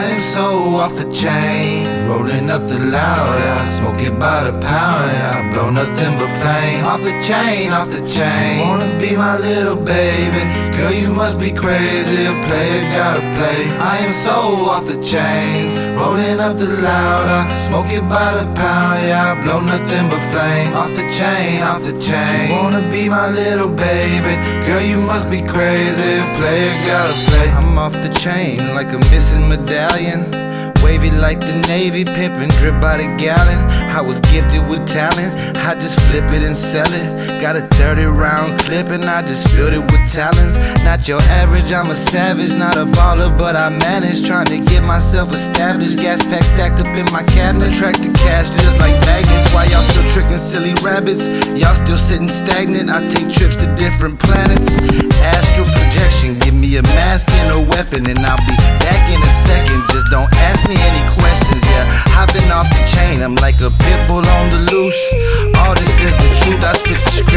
I am so off the chain, rolling up the loud, yeah. Smoke it by the pound, yeah. Blow nothing but flame. Off the chain, off the chain. Wanna be my little baby, girl you must be crazy. A player gotta play. I am so off the chain, rolling up the loud, yeah. Smoke it by the pound, yeah. I Blow nothing but flame. Off the chain, off the chain. You Wanna be my little baby, girl you must be crazy. A player gotta play. I'm off the chain like a missing medallion. Wavy like the Navy, pimpin', drip by the gallon. I was gifted with talent, I just flip it and sell it. Got a 30 round clip and I just filled it with talents. Not your average, I'm a savage, not a baller, but I manage. Trying to get myself established. Gas pack stacked up in my cabinet. Track the cash just like magnets. Why y'all still tricking silly rabbits? Y'all still sitting stagnant. I take trips to different planets. Astral projection, give me a mask and a weapon, and I'll be back in a second.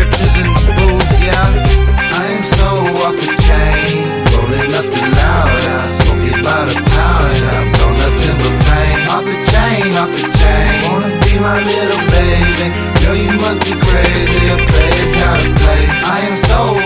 Scriptures in the booth, yeah. I am so off the chain, rolling up the loud, yeah. Smoke it by the pound, yeah. Blow nothing but flame. Off the chain, off the chain. Wanna be my little baby, girl, you must be crazy. A player gotta play. I am so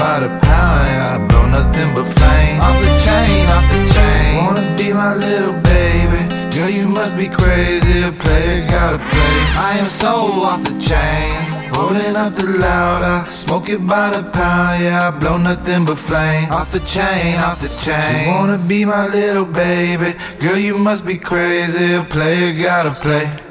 by the I blow nothing but flame. Off the chain, off the chain, wanna be my little baby, girl you must be crazy, a player gotta play. I am so off the chain. Rolling up the loud, I smoke it by the pound, yeah, I blow nothing but flame. Off the chain, off the chain. You wanna be my little baby, girl, you must be crazy, a player gotta play.